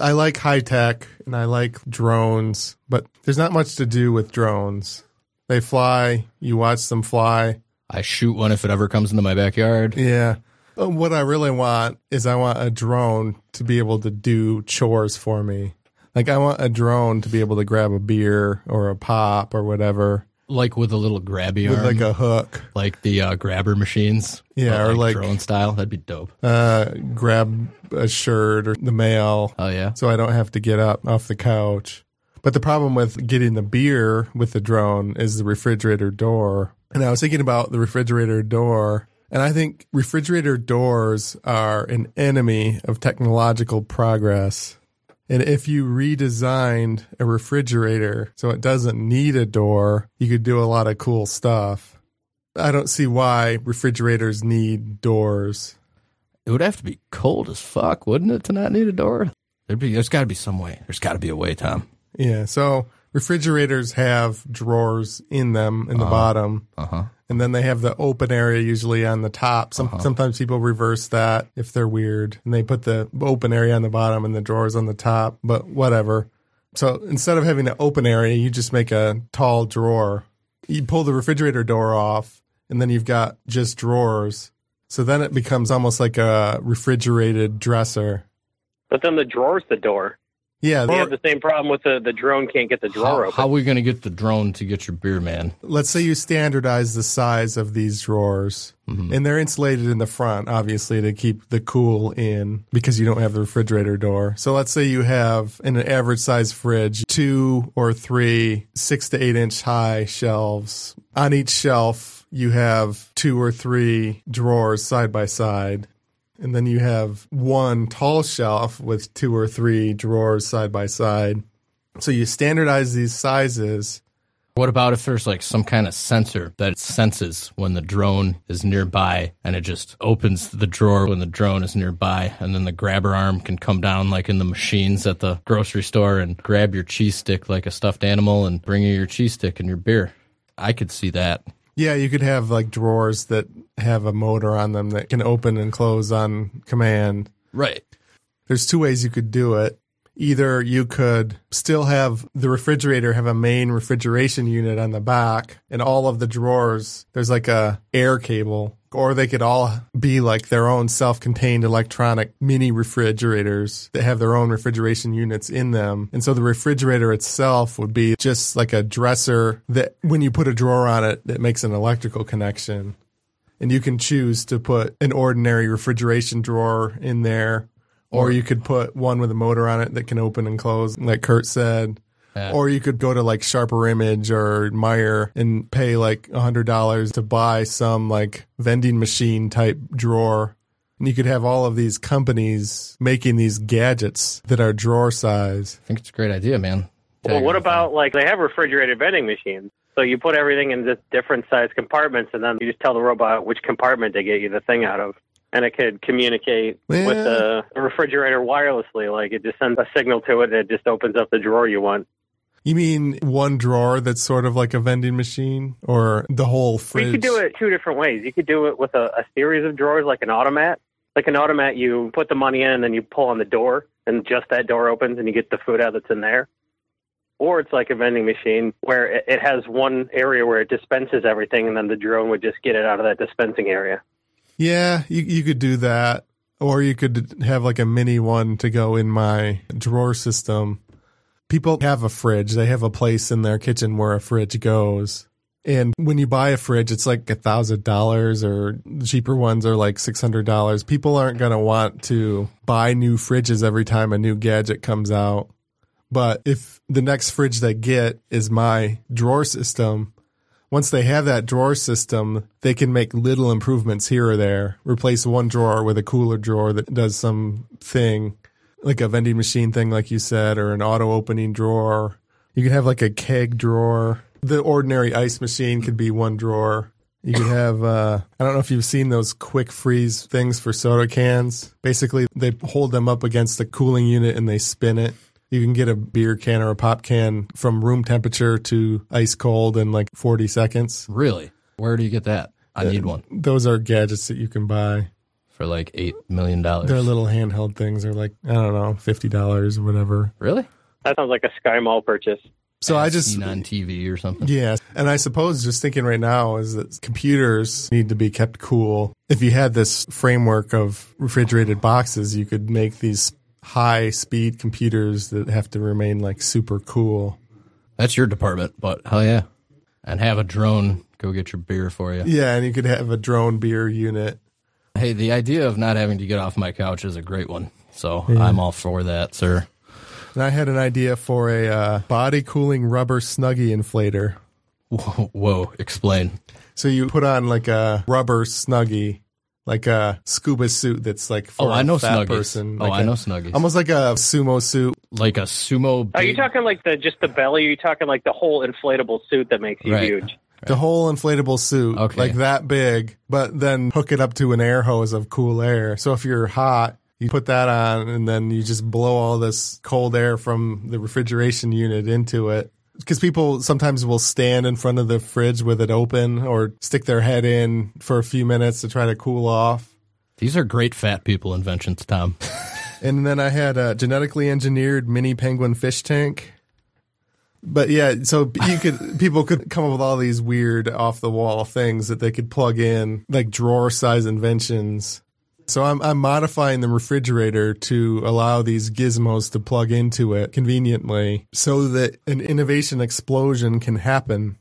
I like high tech and I like drones, but there's not much to do with drones. They fly, you watch them fly. I shoot one if it ever comes into my backyard. Yeah. But What I really want is I want a drone to be able to do chores for me. Like I want a drone to be able to grab a beer or a pop or whatever Like with a little grabby with arm, like a hook. Like the uh, grabber machines. Yeah, or like- drone style. That'd be dope. Uh, grab a shirt or the mail Oh yeah. so I don't have to get up off the couch. But the problem with getting the beer with the drone is the refrigerator door. And I was thinking about the refrigerator door, and I think refrigerator doors are an enemy of technological progress. And if you redesigned a refrigerator so it doesn't need a door, you could do a lot of cool stuff. I don't see why refrigerators need doors. It would have to be cold as fuck, wouldn't it, to not need a door? There'd be. There's got to be some way. There's got to be a way, Tom. Yeah. So refrigerators have drawers in them in the bottom, Uh huh. and then they have the open area usually on the top. Some, Sometimes people reverse that if they're weird, and they put the open area on the bottom and the drawers on the top. But whatever. So instead of having an open area, you just make a tall drawer. You pull the refrigerator door off, and then you've got just drawers. So then it becomes almost like a refrigerated dresser. But then the drawer's the door. Yeah. We have the same problem with the the drone can't get the How, drawer open. how are we gonna get the drone to get your beer, man? let's say you standardize the size of these drawers mm-hmm. and they're insulated in the front obviously to keep the cool in because you don't have the refrigerator door so let's say you have in an average size fridge two or three six to eight inch high shelves on each shelf you have two or three drawers side by side and then you have one tall shelf with two or three drawers side by side so you standardize these sizes What about if there's like some kind of sensor that senses when the drone is nearby and it just opens the drawer when the drone is nearby and then the grabber arm can come down like in the machines at the grocery store and grab your cheese stick like a stuffed animal and bring you your cheese stick and your beer. I could see that. Yeah, you could have like drawers that have a motor on them that can open and close on command. Right. There's two ways you could do it. Either you could still have the refrigerator have a main refrigeration unit on the back and all of the drawers there's like a air cable or they could all be like their own self-contained electronic mini refrigerators that have their own refrigeration units in them. And so the refrigerator itself would be just like a dresser that when you put a drawer on it that makes an electrical connection. And you can choose to put an ordinary refrigeration drawer in there or you could put one with a motor on it that can open and close, like Kurt said. Yeah. Or you could go to like Sharper Image or Meijer and pay like a hundred dollars to buy some like vending machine type drawer. And you could have all of these companies making these gadgets that are drawer size. I think it's a great idea, man. well, what everything. about like they have refrigerated vending machines? So you put everything in just different size compartments, and then you just tell the robot which compartment to get you the thing out of, and it could communicate with the refrigerator wirelessly. Like it just sends a signal to it, and it just opens up the drawer you want. You mean one drawer that's sort of like a vending machine or the whole fridge? you could do it two different ways. You could do it with a, a series of drawers, like an automat. Like an automat, you put the money in, and then you pull on the door, and just that door opens, and you get the food out that's in there. Or it's like a vending machine where it, it has one area where it dispenses everything, and then the drone would just get it out of that dispensing area. Yeah, you you could do that, or you could have like a mini one to go in my drawer system. People have a fridge; they have a place in their kitchen where a fridge goes. And when you buy a fridge, it's like a thousand dollars, or cheaper ones are like six hundred dollars. People aren't gonna want to buy new fridges every time a new gadget comes out. But if the next fridge they get is my drawer system, once they have that drawer system, they can make little improvements here or there. Replace one drawer with a cooler drawer that does some thing, like a vending machine thing, like you said, or an auto opening drawer. You could have like a keg drawer. The ordinary ice machine could be one drawer. You could have, uh, I don't know if you've seen those quick freeze things for soda cans. Basically, they hold them up against the cooling unit and they spin it. You can get a beer can or a pop can from room temperature to ice cold in like 40 seconds. Really? Where do you get that? I need one. Those are gadgets that you can buy. For like eight million dollars. Their little handheld things are like I don't know, fifty dollars or whatever. Really? That sounds like a Sky Mall purchase. So I just seen on TV or something. Yeah. And I suppose just thinking right now is that computers need to be kept cool. If you had this framework of refrigerated boxes, you could make these high speed computers that have to remain like super cool. That's your department, but hell yeah. And have a drone go get your beer for you. Yeah. And you could have a drone beer unit. Hey, the idea of not having to get off my couch is a great one. So I'm all for that, sir. And I had an idea for a uh, body cooling rubber snuggie inflator. Whoa, whoa, explain. So you put on like a rubber snuggie, like a scuba suit that's like for Oh, I know a fat Snuggies. person. Oh, like I a- know Snuggies. Almost like a sumo suit. Like a sumo. Are you talking like the just the belly? Are you talking like the whole inflatable suit that makes you Right. huge? The whole inflatable suit, Okay. like that big, but then hook it up to an air hose of cool air. So if you're hot, you put that on and then you just blow all this cold air from the refrigeration unit into it. Because people sometimes will stand in front of the fridge with it open or stick their head in for a few minutes to try to cool off. These are great fat people inventions, Tom. And then I had a genetically engineered mini penguin fish tank. But yeah, so you could people could come up with all these weird off the wall things that they could plug in, like drawer size inventions. So I'm I'm modifying the refrigerator to allow these gizmos to plug into it conveniently so that an innovation explosion can happen.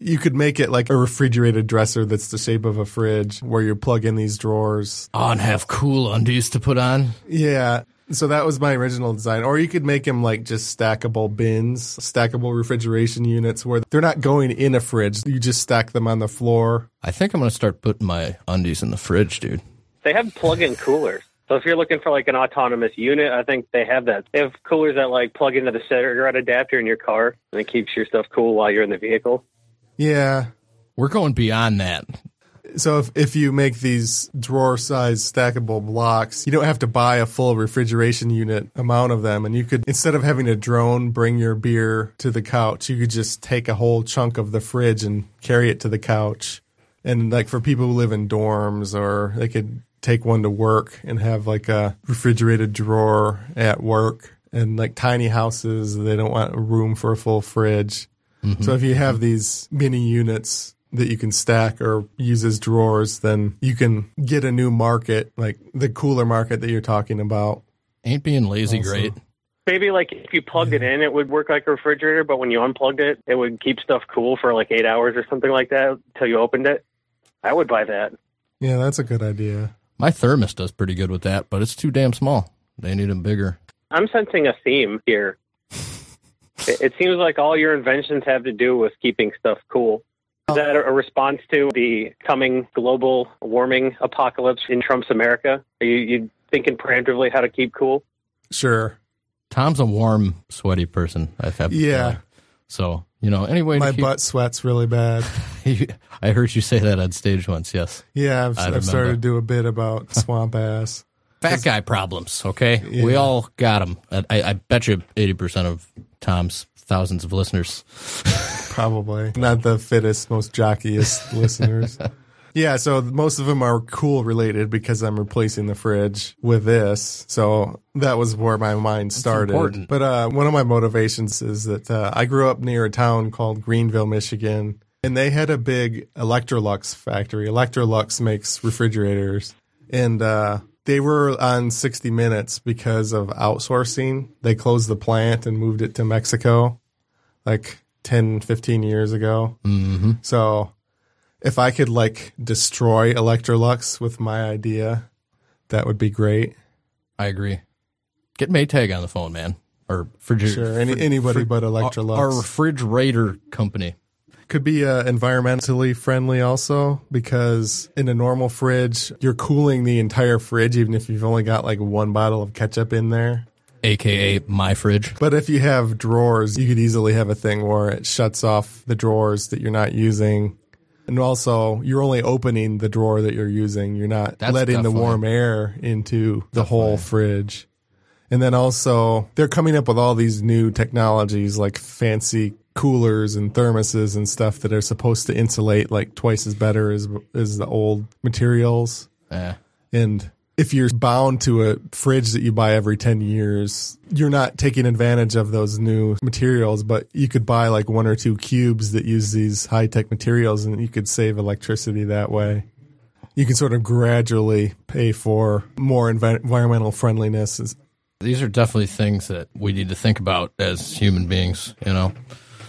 You could make it like a refrigerated dresser that's the shape of a fridge where you plug in these drawers Oh, and have cool undies to put on. yeah. So that was my original design. Or you could make them like just stackable bins, stackable refrigeration units where they're not going in a fridge. You just stack them on the floor. I think I'm gonna start putting my undies in the fridge, dude. They have plug-in coolers. So if you're looking for like an autonomous unit, I think they have that. They have coolers that like plug into the cigarette adapter in your car, and it keeps your stuff cool while you're in the vehicle. Yeah. We're going beyond that. So if, if you make these drawer size stackable blocks, you don't have to buy a full refrigeration unit amount of them. And you could, instead of having a drone bring your beer to the couch, you could just take a whole chunk of the fridge and carry it to the couch. And like for people who live in dorms or they could take one to work and have like a refrigerated drawer at work and like tiny houses, they don't want room for a full fridge. Mm-hmm. So if you have these mini units that you can stack or use as drawers, then you can get a new market, like the cooler market that you're talking about. Ain't being lazy Also- great. Maybe like if you plugged it in, it would work like a refrigerator, but when you unplugged it, it would keep stuff cool for like eight hours or something like that until you opened it. I would buy that. Yeah, that's a good idea. My thermos does pretty good with that, but it's too damn small. They need them bigger. I'm sensing a theme here. it, it seems like all your inventions have to do with keeping stuff cool. Is that a response to the coming global warming apocalypse in Trump's America? Are you, you thinking preemptively how to keep cool? Sure. Tom's a warm, sweaty person. I have Yeah. So you know, anyway, My butt sweats really bad. I heard you say that on stage once. Yes, Yeah, I've, I I've started to do a bit about swamp ass. fat guy problems. Okay, we all got them. I, I bet you eighty percent of Tom's thousands of listeners. Probably not the fittest, most jockiest listeners. Yeah, so most of them are cool related because I'm replacing the fridge with this. So that was where my mind started. But uh, one of my motivations is that uh, I grew up near a town called Greenville, Michigan, and they had a big Electrolux factory. Electrolux makes refrigerators, and uh, they were on 60 Minutes because of outsourcing. They closed the plant and moved it to Mexico, like 10, 15 years ago. Mm-hmm. So if I could like destroy Electrolux with my idea, that would be great. I agree. Get Maytag on the phone, man. Or refrigerator. Sure, any, anybody but Electrolux. Our refrigerator company. could be uh, environmentally friendly also because in a normal fridge, you're cooling the entire fridge even if you've only got like one bottle of ketchup in there. Aka my fridge. But if you have drawers, you could easily have a thing where it shuts off the drawers that you're not using. And also, you're only opening the drawer that you're using. You're not That's letting the warm air into the whole fridge. And then also, they're coming up with all these new technologies like fancy coolers and thermoses and stuff that are supposed to insulate like twice as better as as the old materials. Eh. And if you're bound to a fridge that you buy every 10 years, you're not taking advantage of those new materials, but you could buy like one or two cubes that use these high tech materials and you could save electricity that way. You can sort of gradually pay for more envi- environmental friendliness. These are definitely things that we need to think about as human beings, you know?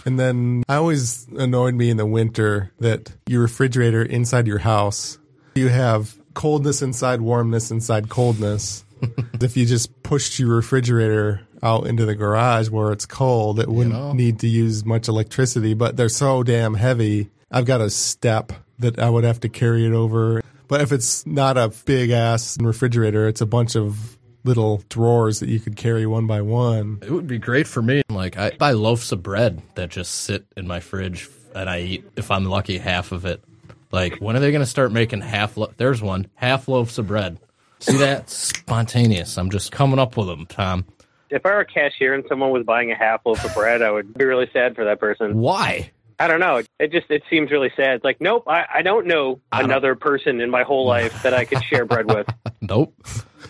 And then I always annoyed me in the winter that your refrigerator inside your house, you have coldness inside, warmness inside, coldness. if you just pushed your refrigerator out into the garage where it's cold, it wouldn't know? need to use much electricity, but they're so damn heavy. I've got a step that I would have to carry it over. But if it's not a big ass refrigerator, it's a bunch of little drawers that you could carry one by one. It would be great for me. Like, I buy loaves of bread that just sit in my fridge and I eat, if I'm lucky, half of it. Like, when are they going to start making half? Lo- There's one half loaves of bread. See that? Spontaneous. I'm just coming up with them, Tom. If I were a cashier and someone was buying a half loaf of bread, I would be really sad for that person. Why? I don't know. It just it seems really sad. It's like, nope, I, I don't know don't- another person in my whole life that I could share bread with. Nope.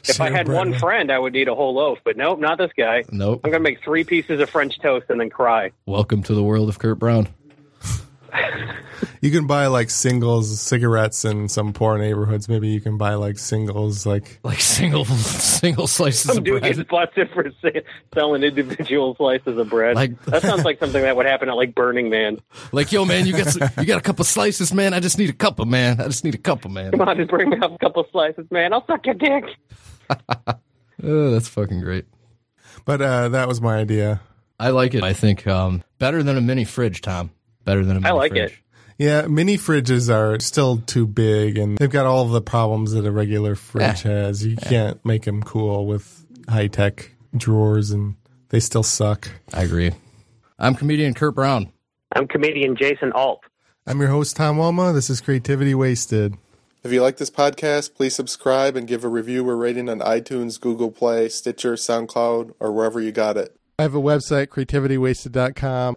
If I had one with- friend, I would need a whole loaf. But nope, not this guy. Nope. I'm gonna make three pieces of French toast and then cry. Welcome to the world of Kurt Brown. You can buy like singles cigarettes in some poor neighborhoods. Maybe you can buy like singles, like Like single single slices Some of dude bread. gets busted for sa- selling individual slices of bread. Like- that sounds like something that would happen at like Burning Man. Like, yo, man, you got some, you got a couple slices, man. I just need a couple, man. I just need a couple, man. Come on, just bring me up a couple slices, man. I'll suck your dick. Oh, that's fucking great. But uh, that was my idea. I like it. I think um, better than a mini fridge, Tom. Better than a mini like fridge. it. Yeah, mini fridges are still too big, and they've got all of the problems that a regular fridge has. You can't make them cool with high tech drawers, and they still suck. I agree. I'm comedian Kurt Brown. I'm comedian Jason Alt. I'm your host, Tom Walma. This is Creativity Wasted. If you like this podcast, please subscribe and give a review or rating on iTunes, Google Play, Stitcher, SoundCloud, or wherever you got it. I have a website, creativitywasted.com.